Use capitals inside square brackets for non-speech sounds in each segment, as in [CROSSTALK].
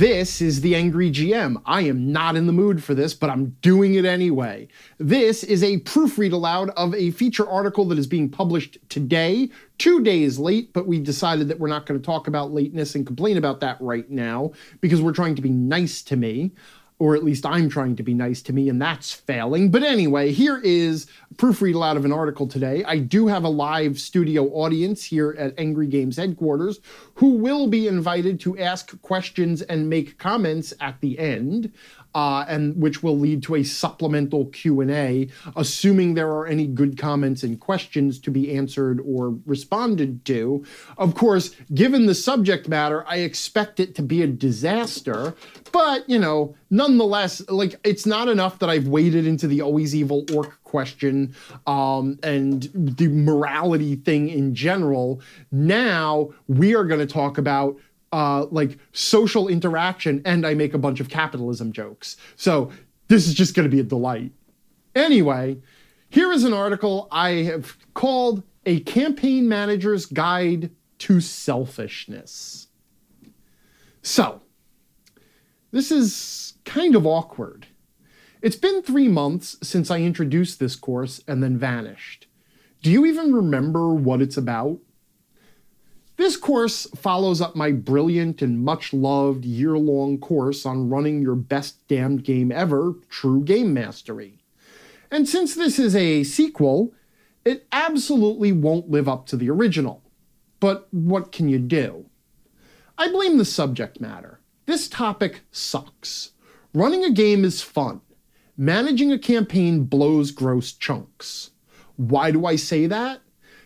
This is the Angry GM. I am not in the mood for this, but I'm doing it anyway. This is a proofread aloud of a feature article that is being published today, two days late, but we decided that we're not going to talk about lateness and complain about that right now because we're trying to be nice to me or at least I'm trying to be nice to me, and that's failing. But anyway, here is proofread aloud of an article today. I do have a live studio audience here at Angry Games headquarters who will be invited to ask questions and make comments at the end uh, and which will lead to a supplemental q&a assuming there are any good comments and questions to be answered or responded to. Of course given the subject matter i expect it to be a disaster but you know nonetheless like it's not enough that i've waded into the always evil orc question um, and the morality thing in general. Now we are going to talk about uh, like social interaction and I make a bunch of capitalism jokes. So this is just going to be a delight. Anyway, here is an article I have called A Campaign Manager's Guide to Selfishness. So, this is kind of awkward. It's been three months since I introduced this course and then vanished. Do you even remember what it's about? This course follows up my brilliant and much loved year long course on running your best damned game ever, True Game Mastery. And since this is a sequel, it absolutely won't live up to the original. But what can you do? I blame the subject matter. This topic sucks. Running a game is fun. Managing a campaign blows gross chunks. Why do I say that?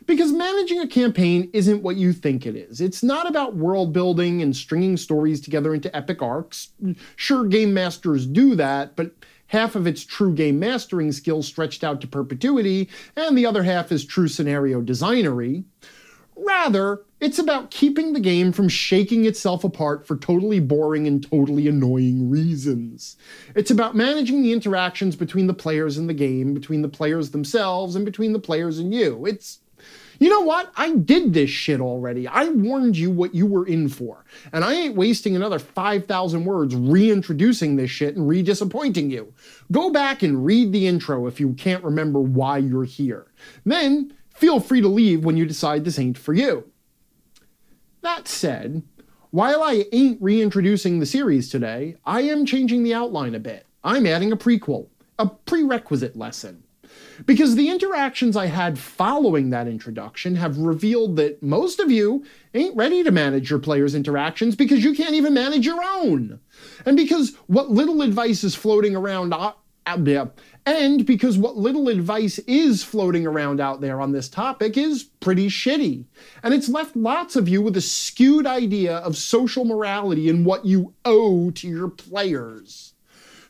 Because managing a campaign isn't what you think it is. It's not about world building and stringing stories together into epic arcs. Sure, game masters do that, but half of its true game mastering skills stretched out to perpetuity, and the other half is true scenario designery. Rather, it's about keeping the game from shaking itself apart for totally boring and totally annoying reasons. It's about managing the interactions between the players in the game, between the players themselves, and between the players and you. It's you know what? I did this shit already. I warned you what you were in for. And I ain't wasting another 5,000 words reintroducing this shit and re disappointing you. Go back and read the intro if you can't remember why you're here. Then feel free to leave when you decide this ain't for you. That said, while I ain't reintroducing the series today, I am changing the outline a bit. I'm adding a prequel, a prerequisite lesson. Because the interactions I had following that introduction have revealed that most of you ain't ready to manage your players' interactions because you can't even manage your own. And because what little advice is floating around out there, and because what little advice is floating around out there on this topic is pretty shitty. And it's left lots of you with a skewed idea of social morality and what you owe to your players.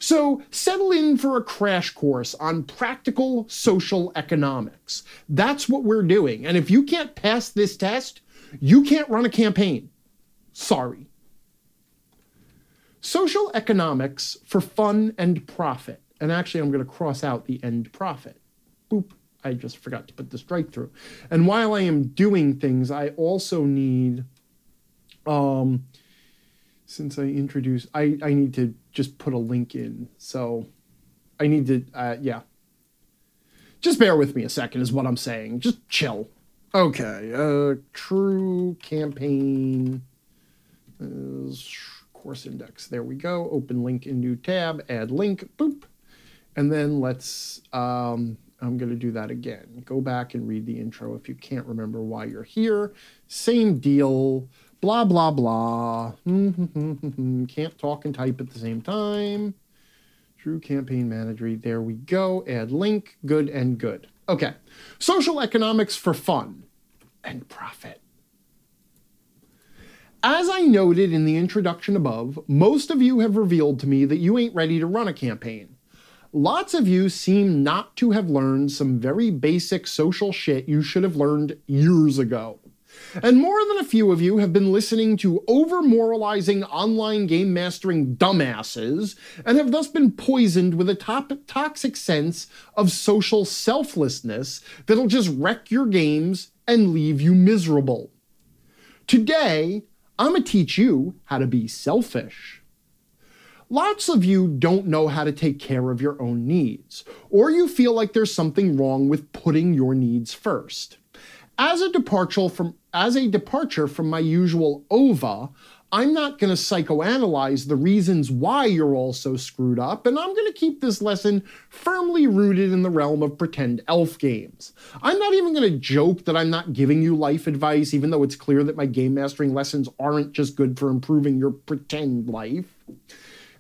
So settle in for a crash course on practical social economics. That's what we're doing. And if you can't pass this test, you can't run a campaign. Sorry. Social economics for fun and profit. And actually, I'm going to cross out the end profit. Boop. I just forgot to put the strike through. And while I am doing things, I also need um, since I introduced, I, I need to just put a link in. So I need to, uh, yeah. Just bear with me a second, is what I'm saying. Just chill. Okay, uh, true campaign is course index. There we go. Open link in new tab, add link, boop. And then let's, um, I'm going to do that again. Go back and read the intro if you can't remember why you're here. Same deal blah, blah, blah. Mm-hmm. Can't talk and type at the same time. True campaign manager. There we go. Add link. Good and good. Okay. Social economics for fun and profit. As I noted in the introduction above, most of you have revealed to me that you ain't ready to run a campaign. Lots of you seem not to have learned some very basic social shit you should have learned years ago. And more than a few of you have been listening to over moralizing online game mastering dumbasses and have thus been poisoned with a top- toxic sense of social selflessness that'll just wreck your games and leave you miserable. Today, I'm gonna teach you how to be selfish. Lots of you don't know how to take care of your own needs, or you feel like there's something wrong with putting your needs first. As a departure from as a departure from my usual ova, I'm not going to psychoanalyze the reasons why you're all so screwed up, and I'm going to keep this lesson firmly rooted in the realm of pretend elf games. I'm not even going to joke that I'm not giving you life advice, even though it's clear that my game mastering lessons aren't just good for improving your pretend life.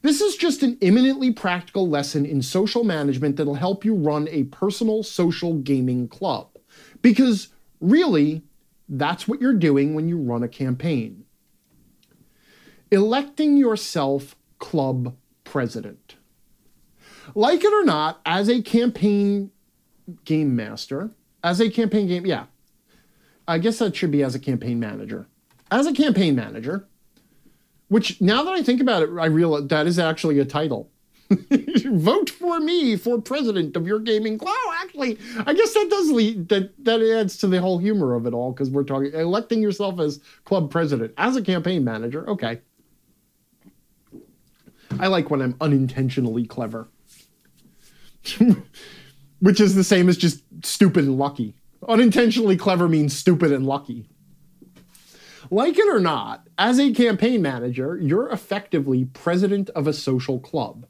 This is just an eminently practical lesson in social management that'll help you run a personal social gaming club. Because really, that's what you're doing when you run a campaign electing yourself club president. Like it or not, as a campaign game master, as a campaign game, yeah, I guess that should be as a campaign manager. As a campaign manager, which now that I think about it, I realize that is actually a title. [LAUGHS] Vote for me for president of your gaming club. Oh, actually, I guess that does lead that that adds to the whole humor of it all because we're talking electing yourself as club president as a campaign manager. Okay. I like when I'm unintentionally clever. [LAUGHS] Which is the same as just stupid and lucky. Unintentionally clever means stupid and lucky. Like it or not, as a campaign manager, you're effectively president of a social club.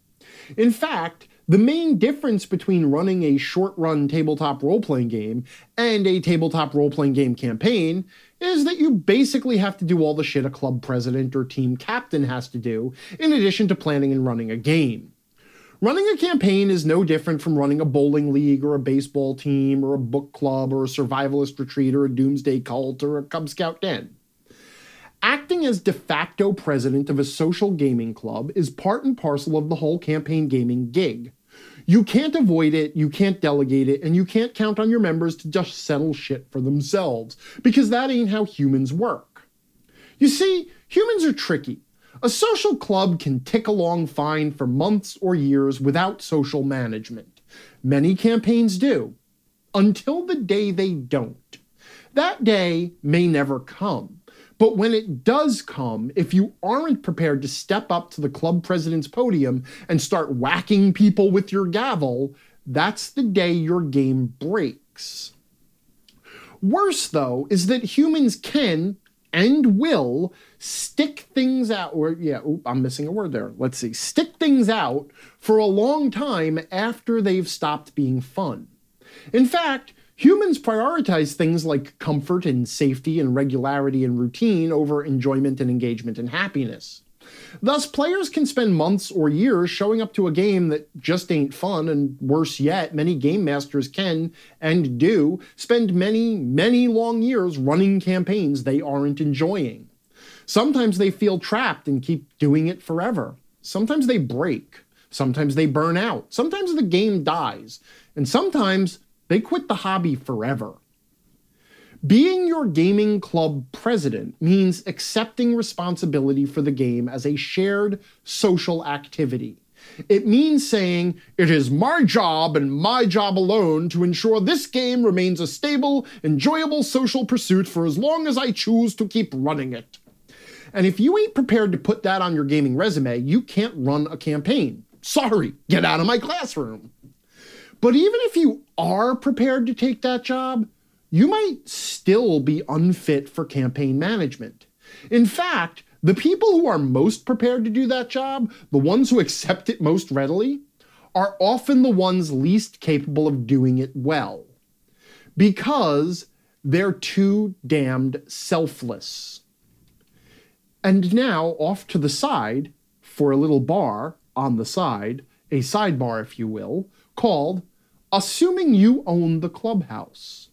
In fact, the main difference between running a short run tabletop role playing game and a tabletop role playing game campaign is that you basically have to do all the shit a club president or team captain has to do, in addition to planning and running a game. Running a campaign is no different from running a bowling league or a baseball team or a book club or a survivalist retreat or a doomsday cult or a Cub Scout den. Acting as de facto president of a social gaming club is part and parcel of the whole campaign gaming gig. You can't avoid it, you can't delegate it, and you can't count on your members to just settle shit for themselves, because that ain't how humans work. You see, humans are tricky. A social club can tick along fine for months or years without social management. Many campaigns do, until the day they don't. That day may never come. But when it does come, if you aren't prepared to step up to the club president's podium and start whacking people with your gavel, that's the day your game breaks. Worse, though, is that humans can and will stick things out, or yeah, oops, I'm missing a word there. Let's see, stick things out for a long time after they've stopped being fun. In fact, Humans prioritize things like comfort and safety and regularity and routine over enjoyment and engagement and happiness. Thus, players can spend months or years showing up to a game that just ain't fun, and worse yet, many game masters can and do spend many, many long years running campaigns they aren't enjoying. Sometimes they feel trapped and keep doing it forever. Sometimes they break. Sometimes they burn out. Sometimes the game dies. And sometimes they quit the hobby forever. Being your gaming club president means accepting responsibility for the game as a shared social activity. It means saying, it is my job and my job alone to ensure this game remains a stable, enjoyable social pursuit for as long as I choose to keep running it. And if you ain't prepared to put that on your gaming resume, you can't run a campaign. Sorry, get out of my classroom. But even if you are prepared to take that job, you might still be unfit for campaign management. In fact, the people who are most prepared to do that job, the ones who accept it most readily, are often the ones least capable of doing it well. Because they're too damned selfless. And now, off to the side, for a little bar on the side, a sidebar, if you will, called assuming you own the clubhouse.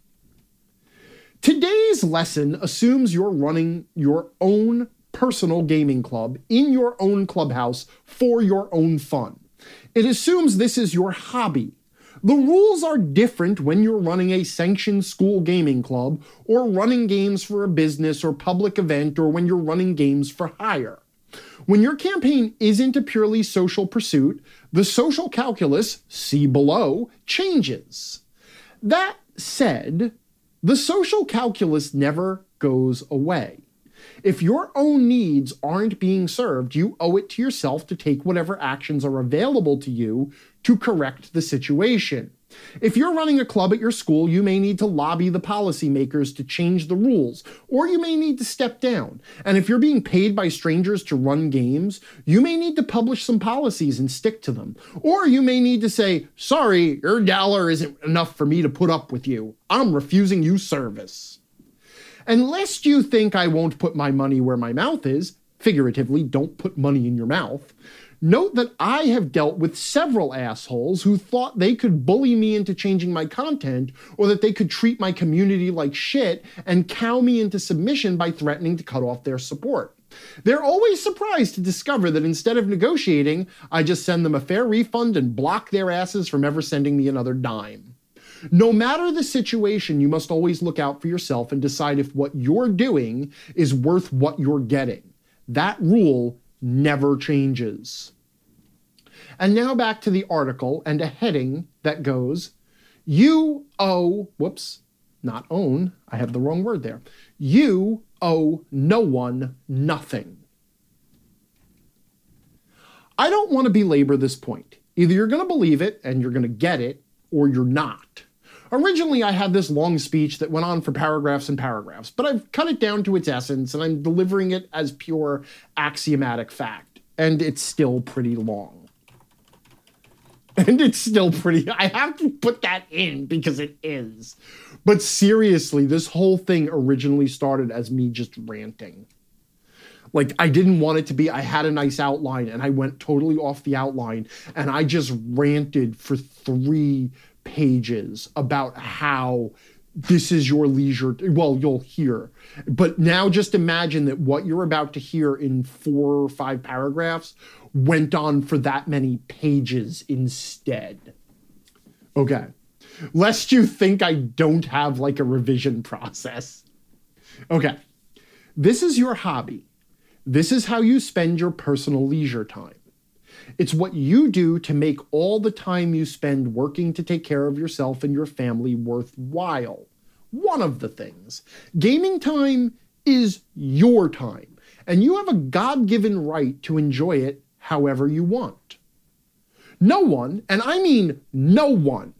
Today's lesson assumes you're running your own personal gaming club in your own clubhouse for your own fun. It assumes this is your hobby. The rules are different when you're running a sanctioned school gaming club or running games for a business or public event or when you're running games for hire. When your campaign isn't a purely social pursuit, the social calculus, see below, changes. That said, the social calculus never goes away. If your own needs aren't being served, you owe it to yourself to take whatever actions are available to you to correct the situation. If you're running a club at your school, you may need to lobby the policymakers to change the rules, or you may need to step down. And if you're being paid by strangers to run games, you may need to publish some policies and stick to them. Or you may need to say, sorry, your dollar isn't enough for me to put up with you. I'm refusing you service. And lest you think I won't put my money where my mouth is, figuratively, don't put money in your mouth. Note that I have dealt with several assholes who thought they could bully me into changing my content or that they could treat my community like shit and cow me into submission by threatening to cut off their support. They're always surprised to discover that instead of negotiating, I just send them a fair refund and block their asses from ever sending me another dime. No matter the situation, you must always look out for yourself and decide if what you're doing is worth what you're getting. That rule never changes. And now back to the article and a heading that goes, You owe, whoops, not own, I have the wrong word there. You owe no one nothing. I don't want to belabor this point. Either you're going to believe it and you're going to get it, or you're not. Originally, I had this long speech that went on for paragraphs and paragraphs, but I've cut it down to its essence and I'm delivering it as pure axiomatic fact. And it's still pretty long. [LAUGHS] And it's still pretty, I have to put that in because it is. But seriously, this whole thing originally started as me just ranting. Like, I didn't want it to be, I had a nice outline and I went totally off the outline and I just ranted for three pages about how this is your leisure. Well, you'll hear. But now just imagine that what you're about to hear in four or five paragraphs went on for that many pages instead. Okay. Lest you think I don't have like a revision process. Okay. This is your hobby. This is how you spend your personal leisure time. It's what you do to make all the time you spend working to take care of yourself and your family worthwhile. One of the things. Gaming time is your time, and you have a God given right to enjoy it however you want. No one, and I mean no one,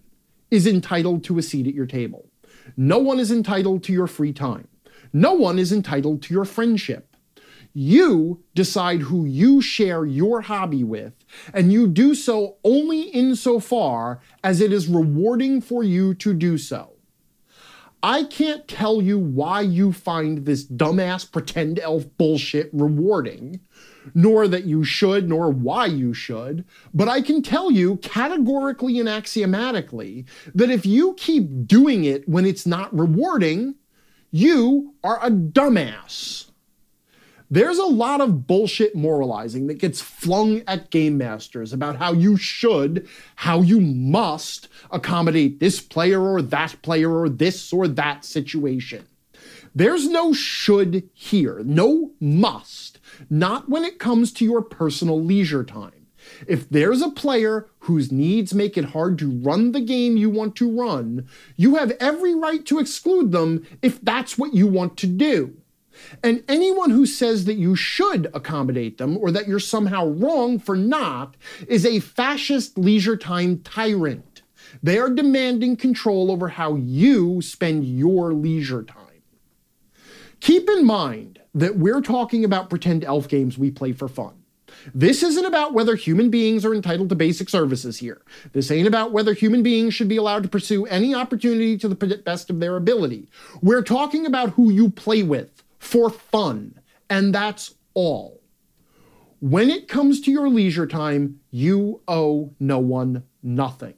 is entitled to a seat at your table. No one is entitled to your free time. No one is entitled to your friendship. You decide who you share your hobby with, and you do so only insofar as it is rewarding for you to do so. I can't tell you why you find this dumbass pretend elf bullshit rewarding, nor that you should, nor why you should, but I can tell you categorically and axiomatically that if you keep doing it when it's not rewarding, you are a dumbass. There's a lot of bullshit moralizing that gets flung at game masters about how you should, how you must accommodate this player or that player or this or that situation. There's no should here, no must, not when it comes to your personal leisure time. If there's a player whose needs make it hard to run the game you want to run, you have every right to exclude them if that's what you want to do. And anyone who says that you should accommodate them or that you're somehow wrong for not is a fascist leisure time tyrant. They are demanding control over how you spend your leisure time. Keep in mind that we're talking about pretend elf games we play for fun. This isn't about whether human beings are entitled to basic services here. This ain't about whether human beings should be allowed to pursue any opportunity to the best of their ability. We're talking about who you play with for fun, and that's all. When it comes to your leisure time, you owe no one nothing.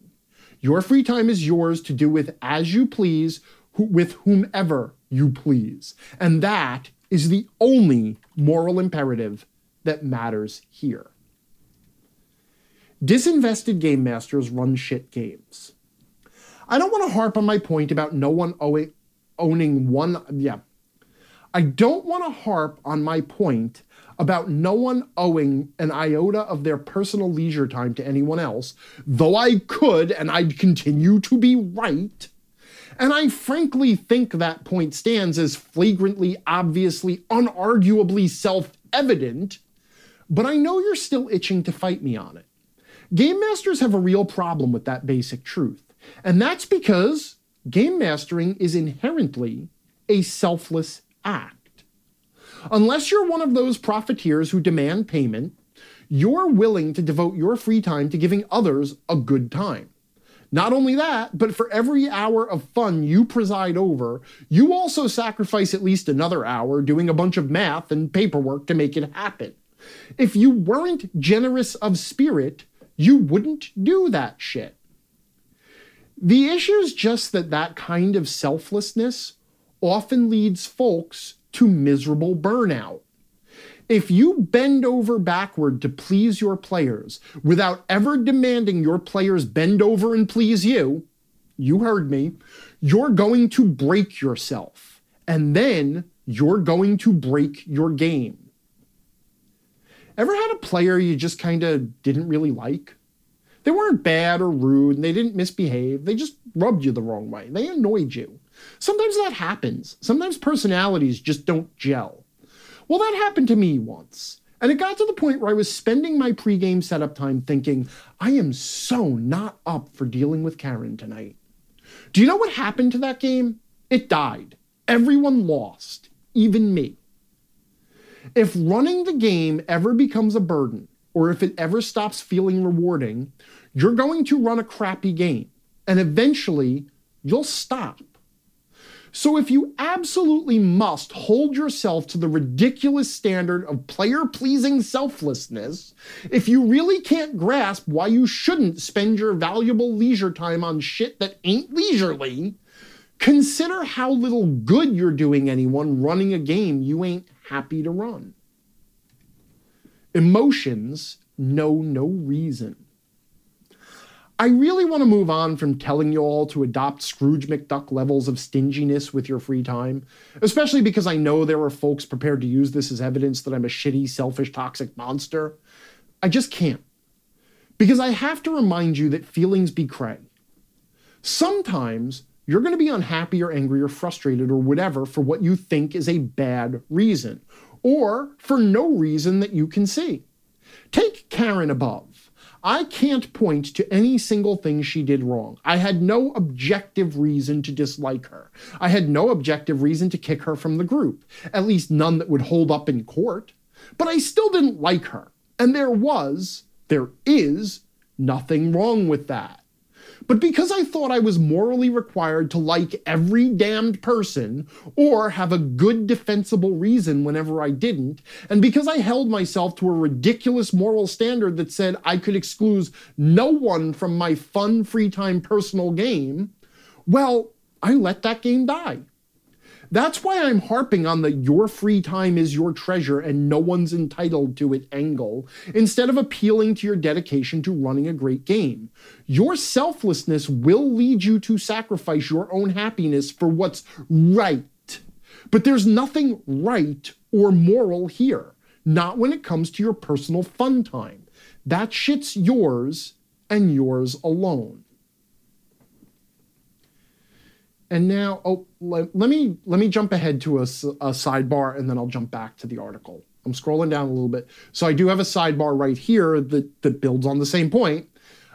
Your free time is yours to do with as you please, with whomever you please. And that is the only moral imperative that matters here. Disinvested game masters run shit games. I don't want to harp on my point about no one owing, owning one, yeah, I don't want to harp on my point about no one owing an iota of their personal leisure time to anyone else, though I could and I'd continue to be right. And I frankly think that point stands as flagrantly, obviously, unarguably self evident, but I know you're still itching to fight me on it. Game masters have a real problem with that basic truth, and that's because game mastering is inherently a selfless act. Unless you're one of those profiteers who demand payment, you're willing to devote your free time to giving others a good time. Not only that, but for every hour of fun you preside over, you also sacrifice at least another hour doing a bunch of math and paperwork to make it happen. If you weren't generous of spirit, you wouldn't do that shit. The issue is just that that kind of selflessness often leads folks to miserable burnout. If you bend over backward to please your players without ever demanding your players bend over and please you, you heard me, you're going to break yourself. And then you're going to break your game. Ever had a player you just kind of didn't really like? They weren't bad or rude and they didn't misbehave. They just rubbed you the wrong way. They annoyed you. Sometimes that happens. Sometimes personalities just don't gel. Well, that happened to me once. And it got to the point where I was spending my pregame setup time thinking, I am so not up for dealing with Karen tonight. Do you know what happened to that game? It died. Everyone lost, even me. If running the game ever becomes a burden, or if it ever stops feeling rewarding, you're going to run a crappy game. And eventually, you'll stop. So if you absolutely must hold yourself to the ridiculous standard of player pleasing selflessness, if you really can't grasp why you shouldn't spend your valuable leisure time on shit that ain't leisurely, consider how little good you're doing anyone running a game you ain't happy to run. Emotions know no reason. I really want to move on from telling you all to adopt Scrooge McDuck levels of stinginess with your free time, especially because I know there are folks prepared to use this as evidence that I'm a shitty, selfish, toxic monster. I just can't. Because I have to remind you that feelings be betray. Sometimes you're going to be unhappy or angry or frustrated or whatever for what you think is a bad reason, or for no reason that you can see. Take Karen above. I can't point to any single thing she did wrong. I had no objective reason to dislike her. I had no objective reason to kick her from the group, at least none that would hold up in court. But I still didn't like her. And there was, there is, nothing wrong with that. But because I thought I was morally required to like every damned person or have a good defensible reason whenever I didn't, and because I held myself to a ridiculous moral standard that said I could exclude no one from my fun free time personal game, well, I let that game die. That's why I'm harping on the your free time is your treasure and no one's entitled to it angle, instead of appealing to your dedication to running a great game. Your selflessness will lead you to sacrifice your own happiness for what's right. But there's nothing right or moral here, not when it comes to your personal fun time. That shit's yours and yours alone. And now, oh, let, let, me let me jump ahead to a, a sidebar, and then I'll jump back to the article. I'm scrolling down a little bit, so I do have a sidebar right here that that builds on the same point,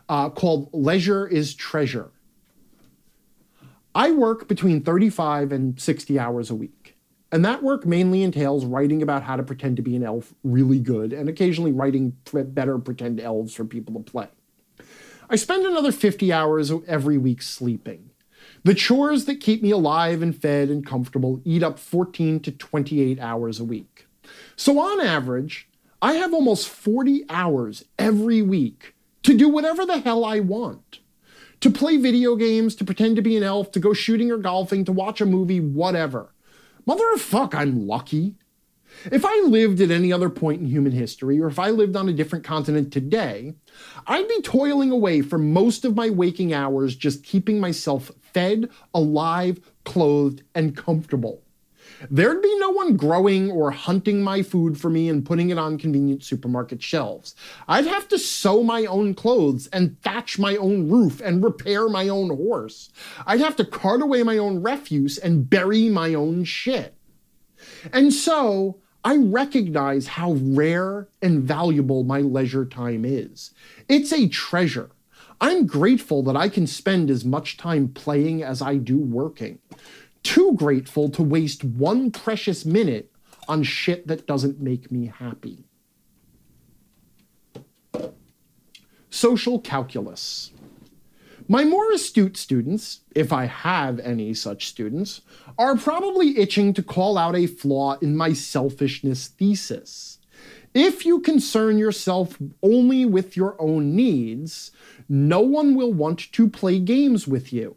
uh, called "Leisure is Treasure." I work between 35 and 60 hours a week. And that work mainly entails writing about how to pretend to be an elf really good and occasionally writing better pretend elves for people to play. I spend another 50 hours every week sleeping. The chores that keep me alive and fed and comfortable eat up 14 to 28 hours a week. So, on average, I have almost 40 hours every week to do whatever the hell I want. To play video games, to pretend to be an elf, to go shooting or golfing, to watch a movie, whatever. Mother of fuck, I'm lucky. If I lived at any other point in human history, or if I lived on a different continent today, I'd be toiling away for most of my waking hours just keeping myself fed, alive, clothed, and comfortable. there'd be no one growing or hunting my food for me and putting it on convenient supermarket shelves. I'd have to sew my own clothes and thatch my own roof and repair my own horse. I'd have to cart away my own refuse and bury my own shit. And so, I recognize how rare and valuable my leisure time is. It's a treasure. I'm grateful that I can spend as much time playing as I do working. Too grateful to waste one precious minute on shit that doesn't make me happy. Social calculus. My more astute students, if I have any such students, are probably itching to call out a flaw in my selfishness thesis. If you concern yourself only with your own needs, no one will want to play games with you.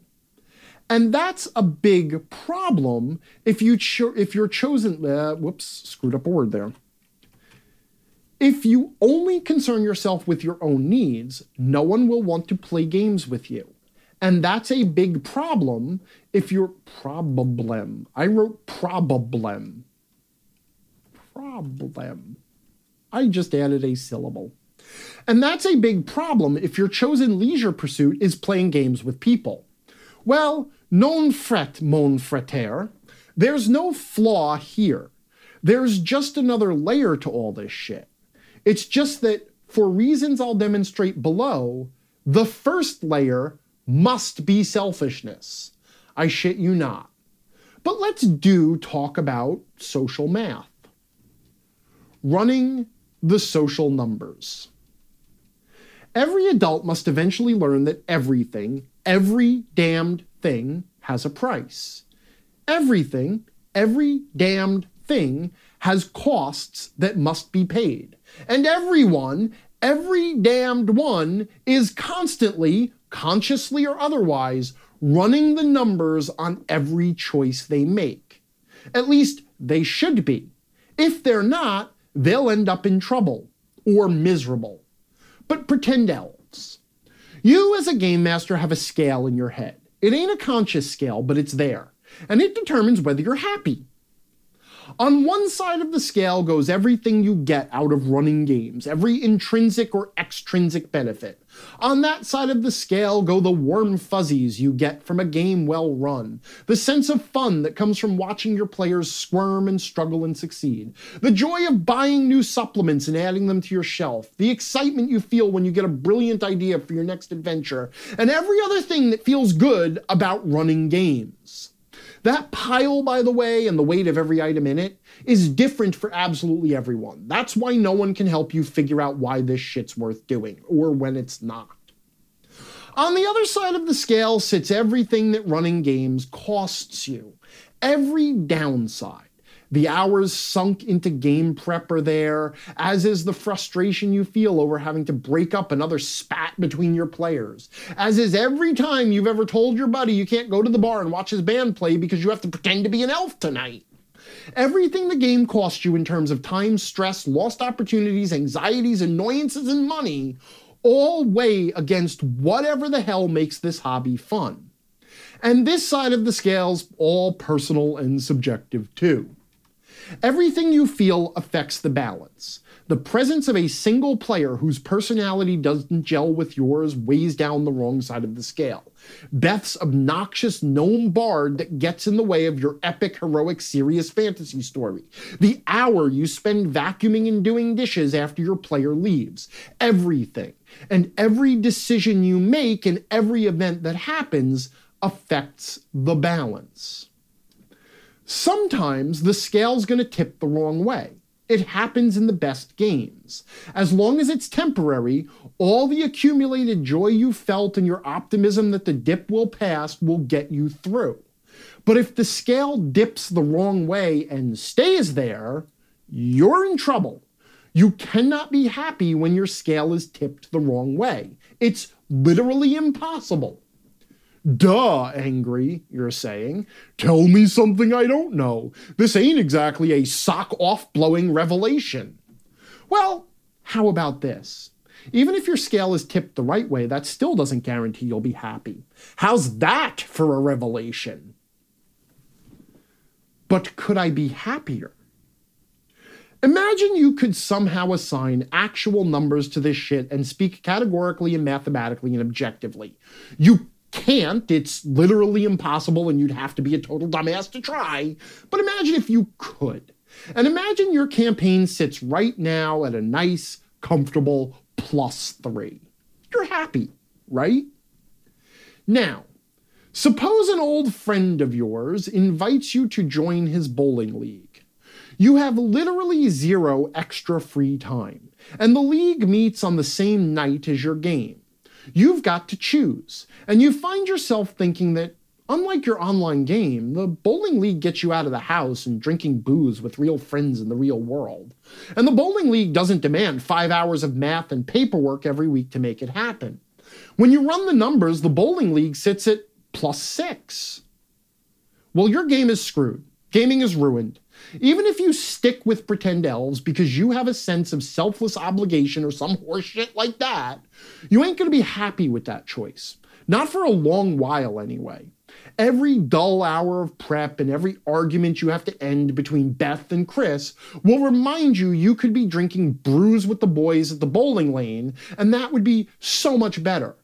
And that's a big problem if you cho- if you're chosen. Uh, whoops, screwed up a word there. If you only concern yourself with your own needs, no one will want to play games with you. And that's a big problem if you're problem. I wrote problem. Problem. I just added a syllable. And that's a big problem if your chosen leisure pursuit is playing games with people. Well, non fret, mon frère. There's no flaw here. There's just another layer to all this shit. It's just that, for reasons I'll demonstrate below, the first layer must be selfishness. I shit you not. But let's do talk about social math. Running the social numbers. Every adult must eventually learn that everything, every damned thing, has a price. Everything, every damned thing, has costs that must be paid. And everyone, every damned one, is constantly, consciously or otherwise, running the numbers on every choice they make. At least they should be. If they're not, they'll end up in trouble or miserable. But pretend else. You, as a game master, have a scale in your head. It ain't a conscious scale, but it's there. And it determines whether you're happy on one side of the scale goes everything you get out of running games, every intrinsic or extrinsic benefit. On that side of the scale go the warm fuzzies you get from a game well run, the sense of fun that comes from watching your players squirm and struggle and succeed, the joy of buying new supplements and adding them to your shelf, the excitement you feel when you get a brilliant idea for your next adventure, and every other thing that feels good about running games. That pile, by the way, and the weight of every item in it is different for absolutely everyone. That's why no one can help you figure out why this shit's worth doing or when it's not. On the other side of the scale sits everything that running games costs you, every downside. The hours sunk into game prep are there, as is the frustration you feel over having to break up another spat between your players. As is every time you've ever told your buddy you can't go to the bar and watch his band play because you have to pretend to be an elf tonight. Everything the game costs you in terms of time, stress, lost opportunities, anxieties, annoyances, and money all weigh against whatever the hell makes this hobby fun. And this side of the scale's all personal and subjective too. Everything you feel affects the balance. The presence of a single player whose personality doesn't gel with yours weighs down the wrong side of the scale. Beth's obnoxious gnome bard that gets in the way of your epic, heroic, serious fantasy story. The hour you spend vacuuming and doing dishes after your player leaves. Everything. And every decision you make and every event that happens affects the balance. Sometimes the scale's going to tip the wrong way. It happens in the best games. As long as it's temporary, all the accumulated joy you felt and your optimism that the dip will pass will get you through. But if the scale dips the wrong way and stays there, you're in trouble. You cannot be happy when your scale is tipped the wrong way. It's literally impossible. Duh, angry, you're saying. Tell me something I don't know. This ain't exactly a sock off blowing revelation. Well, how about this? Even if your scale is tipped the right way, that still doesn't guarantee you'll be happy. How's that for a revelation? but could I be happier? Imagine you could somehow assign actual numbers to this shit and speak categorically and mathematically and objectively. You can't, it's literally impossible, and you'd have to be a total dumbass to try. But imagine if you could. And imagine your campaign sits right now at a nice, comfortable plus three. You're happy, right? Now, suppose an old friend of yours invites you to join his bowling league. You have literally zero extra free time, and the league meets on the same night as your game. You've got to choose, and you find yourself thinking that, unlike your online game, the bowling league gets you out of the house and drinking booze with real friends in the real world. And the bowling league doesn't demand five hours of math and paperwork every week to make it happen. When you run the numbers, the bowling league sits at plus six. Well, your game is screwed. Gaming is ruined. Even if you stick with pretend elves because you have a sense of selfless obligation or some horseshit like that, you ain't gonna be happy with that choice. Not for a long while, anyway. Every dull hour of prep and every argument you have to end between Beth and Chris will remind you you could be drinking brews with the boys at the bowling lane, and that would be so much better.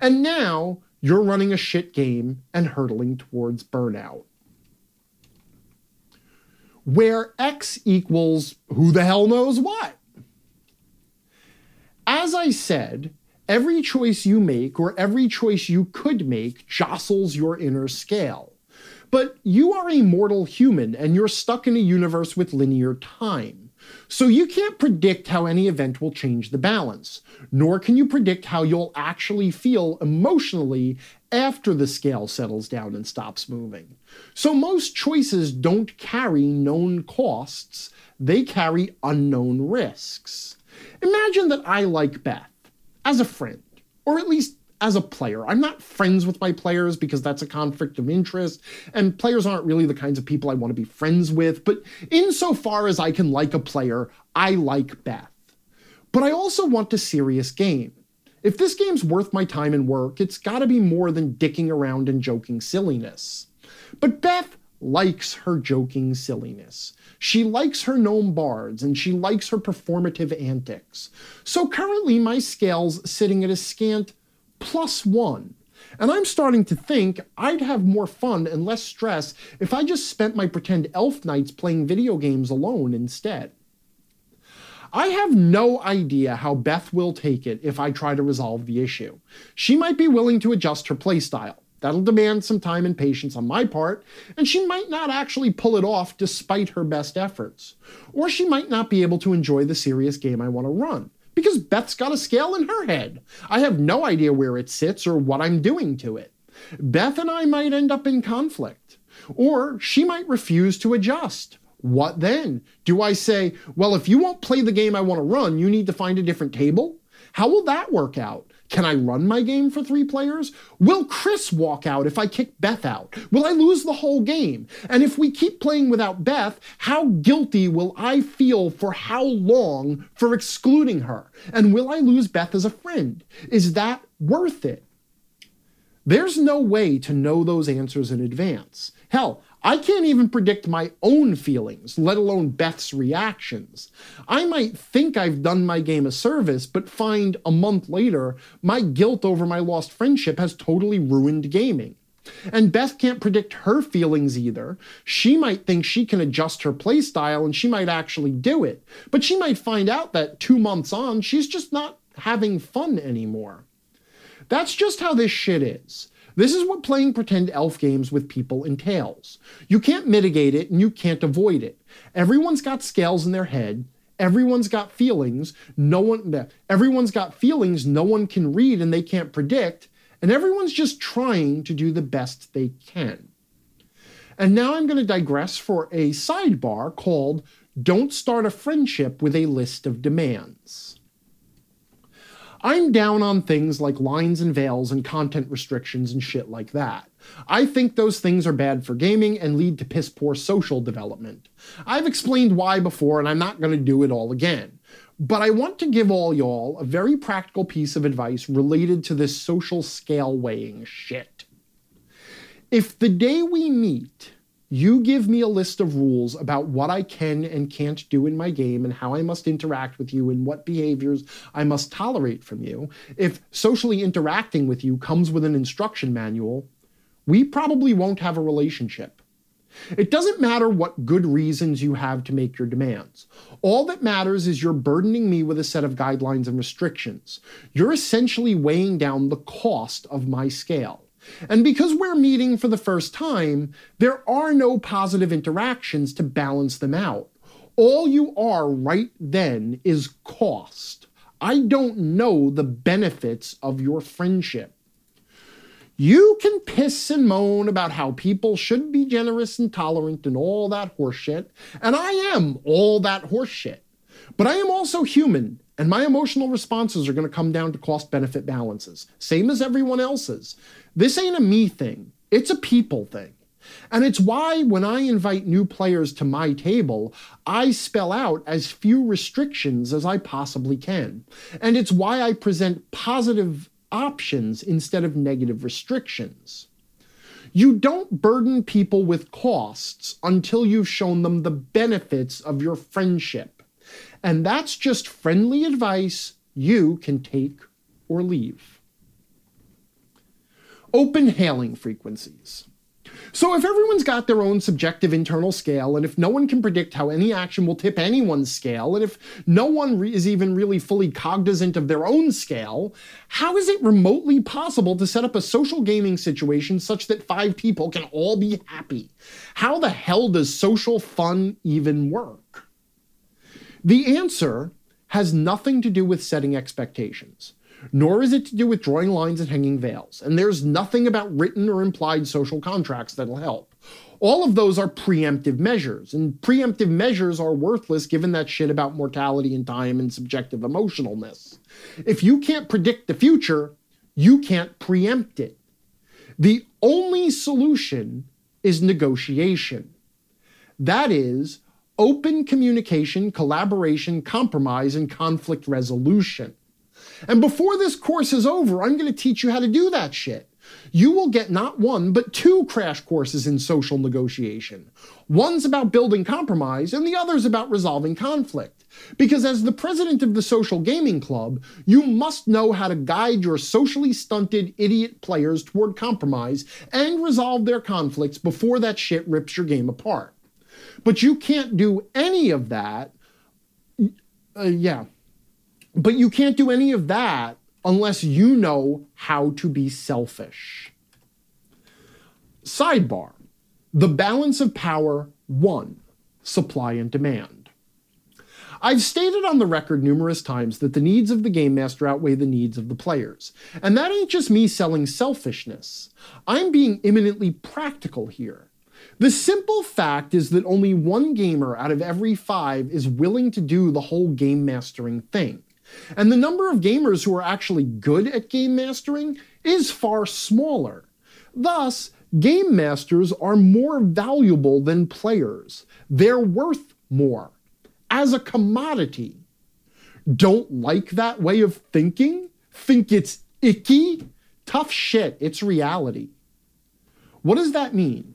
And now you're running a shit game and hurtling towards burnout where x equals who the hell knows what. As I said, every choice you make or every choice you could make jostles your inner scale. But you are a mortal human and you're stuck in a universe with linear time. So you can't predict how any event will change the balance, nor can you predict how you'll actually feel emotionally after the scale settles down and stops moving. So most choices don't carry known costs, they carry unknown risks. Imagine that I like Beth as a friend, or at least as a player. I'm not friends with my players because that's a conflict of interest, and players aren't really the kinds of people I want to be friends with. But insofar as I can like a player, I like Beth. But I also want a serious game. If this game's worth my time and work, it's gotta be more than dicking around and joking silliness. But Beth likes her joking silliness. She likes her gnome bards and she likes her performative antics. So currently my scale's sitting at a scant plus one. And I'm starting to think I'd have more fun and less stress if I just spent my pretend elf nights playing video games alone instead. I have no idea how Beth will take it if I try to resolve the issue. She might be willing to adjust her playstyle. That'll demand some time and patience on my part, and she might not actually pull it off despite her best efforts. Or she might not be able to enjoy the serious game I want to run, because Beth's got a scale in her head. I have no idea where it sits or what I'm doing to it. Beth and I might end up in conflict. Or she might refuse to adjust. What then? Do I say, well, if you won't play the game I want to run, you need to find a different table? How will that work out? Can I run my game for three players? Will Chris walk out if I kick Beth out? Will I lose the whole game? And if we keep playing without Beth, how guilty will I feel for how long for excluding her? And will I lose Beth as a friend? Is that worth it? There's no way to know those answers in advance. Hell, I can't even predict my own feelings, let alone Beth's reactions. I might think I've done my game a service, but find a month later my guilt over my lost friendship has totally ruined gaming. And Beth can't predict her feelings either. She might think she can adjust her playstyle and she might actually do it. But she might find out that two months on, she's just not having fun anymore. That's just how this shit is. This is what playing pretend elf games with people entails. You can't mitigate it and you can't avoid it. Everyone's got scales in their head. Everyone's got feelings. No one everyone's got feelings no one can read and they can't predict, and everyone's just trying to do the best they can. And now I'm going to digress for a sidebar called Don't Start a Friendship with a List of Demands. I'm down on things like lines and veils and content restrictions and shit like that. I think those things are bad for gaming and lead to piss poor social development. I've explained why before and I'm not going to do it all again. But I want to give all y'all a very practical piece of advice related to this social scale weighing shit. If the day we meet You give me a list of rules about what I can and can't do in my game and how I must interact with you and what behaviors I must tolerate from you. If socially interacting with you comes with an instruction manual, we probably won't have a relationship. It doesn't matter what good reasons you have to make your demands. All that matters is you're burdening me with a set of guidelines and restrictions. You're essentially weighing down the cost of my scale. And because we're meeting for the first time, there are no positive interactions to balance them out. All you are right then is cost. I don't know the benefits of your friendship. You can piss and moan about how people should be generous and tolerant and all that horseshit, and I am all that horseshit. But I am also human, and my emotional responses are going to come down to cost benefit balances, same as everyone else's. This ain't a me thing, it's a people thing. And it's why when I invite new players to my table, I spell out as few restrictions as I possibly can. And it's why I present positive options instead of negative restrictions. You don't burden people with costs until you've shown them the benefits of your friendship. And that's just friendly advice you can take or leave. Open hailing frequencies. So, if everyone's got their own subjective internal scale, and if no one can predict how any action will tip anyone's scale, and if no one re- is even really fully cognizant of their own scale, how is it remotely possible to set up a social gaming situation such that five people can all be happy? How the hell does social fun even work? The answer has nothing to do with setting expectations nor is it to do with drawing lines and hanging veils. And there's nothing about written or implied social contracts that'll help. All of those are preemptive measures, and preemptive measures are worthless given that shit about mortality and time and subjective emotionalness. If you can't predict the future, you can't preempt it. The only solution is negotiation. That is, open communication, collaboration, compromise, and conflict resolution. And before this course is over, I'm going to teach you how to do that shit. You will get not one, but two crash courses in social negotiation. One's about building compromise, and the other's about resolving conflict. Because as the president of the Social Gaming Club, you must know how to guide your socially stunted idiot players toward compromise and resolve their conflicts before that shit rips your game apart. But you can't do any of that. Uh, yeah, but you can't do any of that unless you know how to be selfish. Sidebar The balance of power one, supply and demand. I've stated on the record numerous times that the needs of the game master outweigh the needs of the players. And that ain't just me selling selfishness. I'm being eminently practical here. The simple fact is that only one gamer out of every five is willing to do the whole game mastering thing. And the number of gamers who are actually good at game mastering is far smaller. Thus, game masters are more valuable than players. They're worth more as a commodity. Don't like that way of thinking? Think it's icky? Tough shit, it's reality. What does that mean?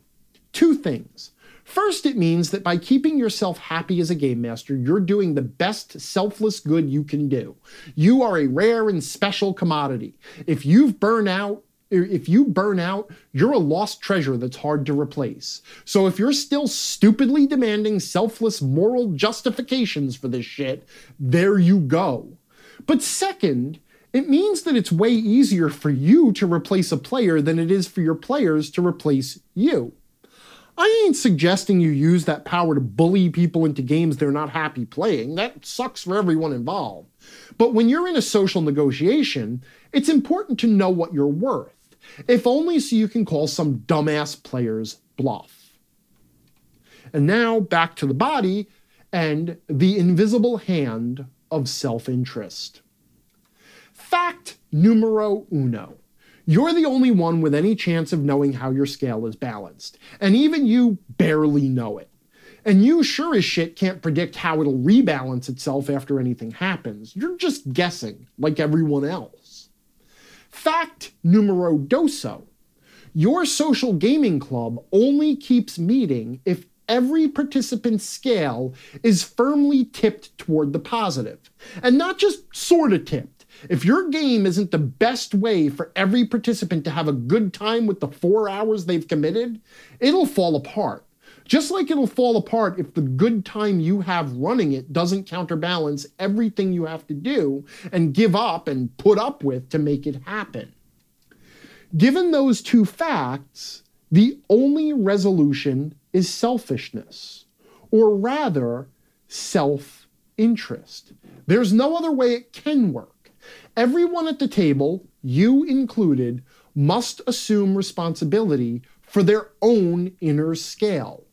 Two things. First, it means that by keeping yourself happy as a game master, you're doing the best selfless good you can do. You are a rare and special commodity. If you've burned out, if you burn out, you're a lost treasure that's hard to replace. So if you're still stupidly demanding selfless moral justifications for this shit, there you go. But second, it means that it's way easier for you to replace a player than it is for your players to replace you. I ain't suggesting you use that power to bully people into games they're not happy playing. That sucks for everyone involved. But when you're in a social negotiation, it's important to know what you're worth, if only so you can call some dumbass players bluff. And now back to the body and the invisible hand of self interest. Fact numero uno you're the only one with any chance of knowing how your scale is balanced. And even you barely know it. And you sure as shit can't predict how it'll rebalance itself after anything happens. You're just guessing, like everyone else. Fact numero doso. Your social gaming club only keeps meeting if every participant's scale is firmly tipped toward the positive, and not just sort of tipped. If your game isn't the best way for every participant to have a good time with the four hours they've committed, it'll fall apart. Just like it'll fall apart if the good time you have running it doesn't counterbalance everything you have to do and give up and put up with to make it happen. Given those two facts, the only resolution is selfishness, or rather, self interest. There's no other way it can work. Everyone at the table, you included, must assume responsibility for their own inner scale.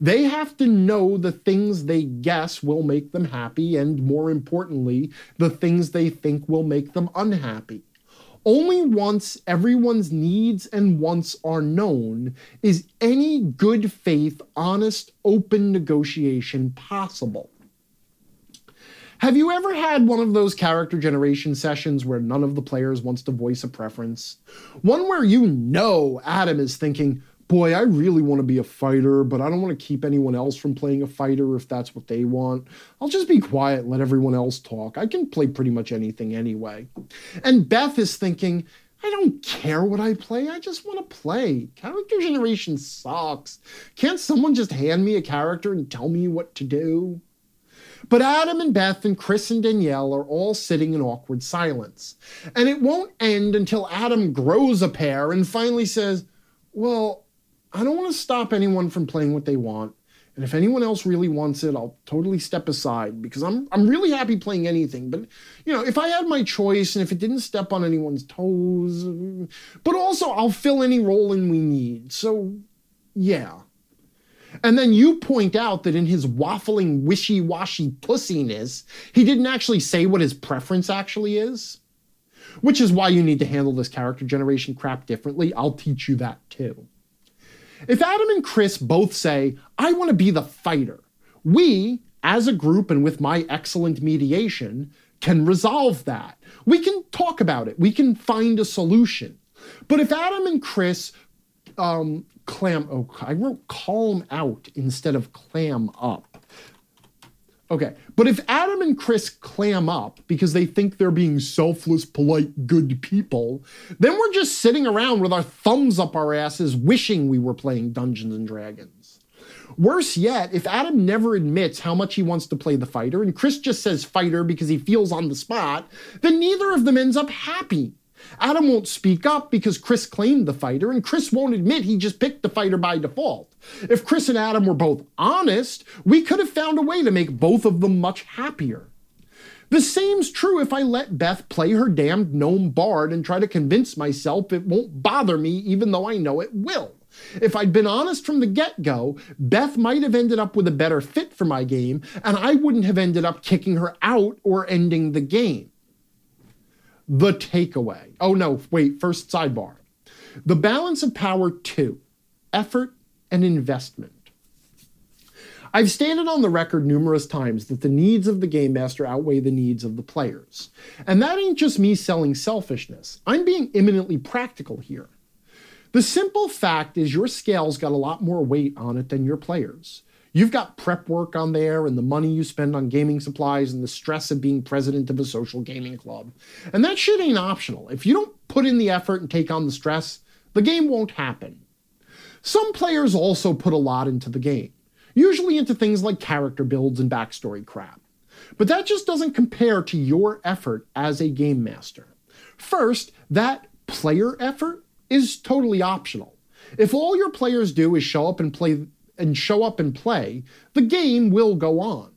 They have to know the things they guess will make them happy, and more importantly, the things they think will make them unhappy. Only once everyone's needs and wants are known is any good faith, honest, open negotiation possible. Have you ever had one of those character generation sessions where none of the players wants to voice a preference? One where you know Adam is thinking, boy, I really want to be a fighter, but I don't want to keep anyone else from playing a fighter if that's what they want. I'll just be quiet let everyone else talk. I can play pretty much anything anyway. And Beth is thinking, I don't care what I play. I just want to play. Character generation sucks. Can't someone just hand me a character and tell me what to do? But Adam and Beth and Chris and Danielle are all sitting in awkward silence. And it won't end until Adam grows a pair and finally says, Well, I don't want to stop anyone from playing what they want. And if anyone else really wants it, I'll totally step aside because I'm I'm really happy playing anything. But you know, if I had my choice and if it didn't step on anyone's toes, but also I'll fill any role in we need. So yeah. And then you point out that in his waffling, wishy-washy pussiness, he didn't actually say what his preference actually is. Which is why you need to handle this character generation crap differently. I'll teach you that too. If Adam and Chris both say, I want to be the fighter, we, as a group and with my excellent mediation, can resolve that. We can talk about it. We can find a solution. But if Adam and Chris um, clam, oh, I wrote calm out instead of clam up. Okay, but if Adam and Chris clam up because they think they're being selfless, polite, good people, then we're just sitting around with our thumbs up our asses wishing we were playing Dungeons and Dragons. Worse yet, if Adam never admits how much he wants to play the fighter and Chris just says fighter because he feels on the spot, then neither of them ends up happy. Adam won't speak up because Chris claimed the fighter, and Chris won't admit he just picked the fighter by default. If Chris and Adam were both honest, we could have found a way to make both of them much happier. The same's true if I let Beth play her damned gnome bard and try to convince myself it won't bother me even though I know it will. If I'd been honest from the get go, Beth might have ended up with a better fit for my game, and I wouldn't have ended up kicking her out or ending the game the takeaway. Oh, no, wait, first sidebar. The balance of power two effort and investment. I've stated on the record numerous times that the needs of the game master outweigh the needs of the players. And that ain't just me selling selfishness, I'm being eminently practical here. The simple fact is, your scale's got a lot more weight on it than your players. You've got prep work on there and the money you spend on gaming supplies and the stress of being president of a social gaming club. And that shit ain't optional. If you don't put in the effort and take on the stress, the game won't happen. Some players also put a lot into the game, usually into things like character builds and backstory crap. But that just doesn't compare to your effort as a game master. First, that player effort is totally optional. If all your players do is show up and play and show up and play, the game will go on.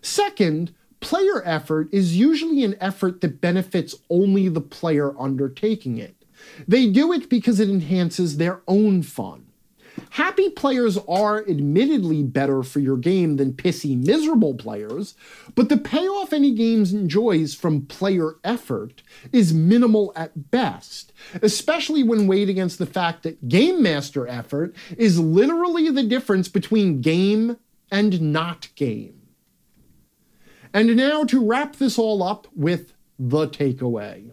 Second, player effort is usually an effort that benefits only the player undertaking it. They do it because it enhances their own fun. Happy players are admittedly better for your game than pissy, miserable players, but the payoff any game enjoys from player effort is minimal at best, especially when weighed against the fact that game master effort is literally the difference between game and not game. And now to wrap this all up with the takeaway.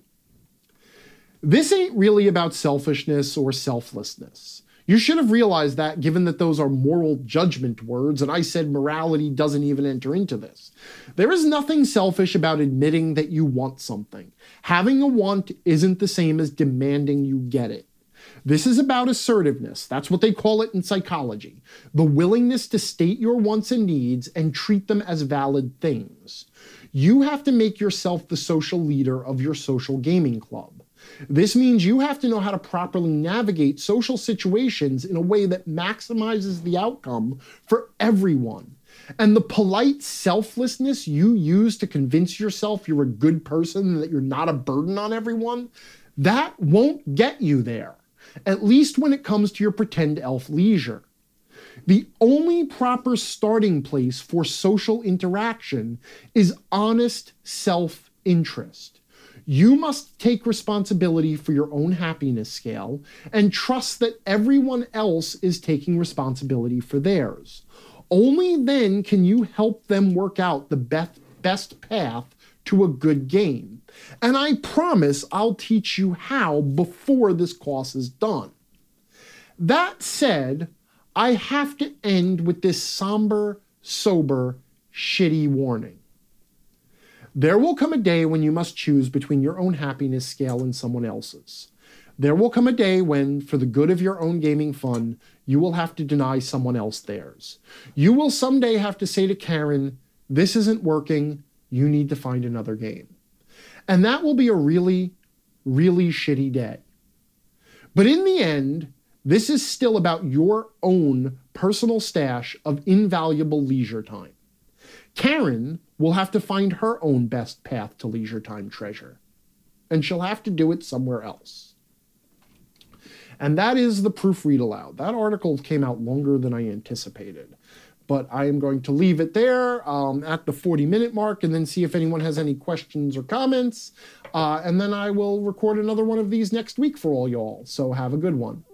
This ain't really about selfishness or selflessness. You should have realized that given that those are moral judgment words, and I said morality doesn't even enter into this. There is nothing selfish about admitting that you want something. Having a want isn't the same as demanding you get it. This is about assertiveness. That's what they call it in psychology. The willingness to state your wants and needs and treat them as valid things. You have to make yourself the social leader of your social gaming club. This means you have to know how to properly navigate social situations in a way that maximizes the outcome for everyone. And the polite selflessness you use to convince yourself you're a good person and that you're not a burden on everyone, that won't get you there, at least when it comes to your pretend elf leisure. The only proper starting place for social interaction is honest self interest. You must take responsibility for your own happiness scale and trust that everyone else is taking responsibility for theirs. Only then can you help them work out the best, best path to a good game. And I promise I'll teach you how before this course is done. That said, I have to end with this somber, sober, shitty warning. There will come a day when you must choose between your own happiness scale and someone else's. There will come a day when, for the good of your own gaming fun, you will have to deny someone else theirs. You will someday have to say to Karen, This isn't working. You need to find another game. And that will be a really, really shitty day. But in the end, this is still about your own personal stash of invaluable leisure time. Karen will have to find her own best path to leisure time treasure, and she'll have to do it somewhere else. And that is the proofread aloud. That article came out longer than I anticipated. But I am going to leave it there um, at the 40 minute mark and then see if anyone has any questions or comments. Uh, and then I will record another one of these next week for all y'all. So have a good one.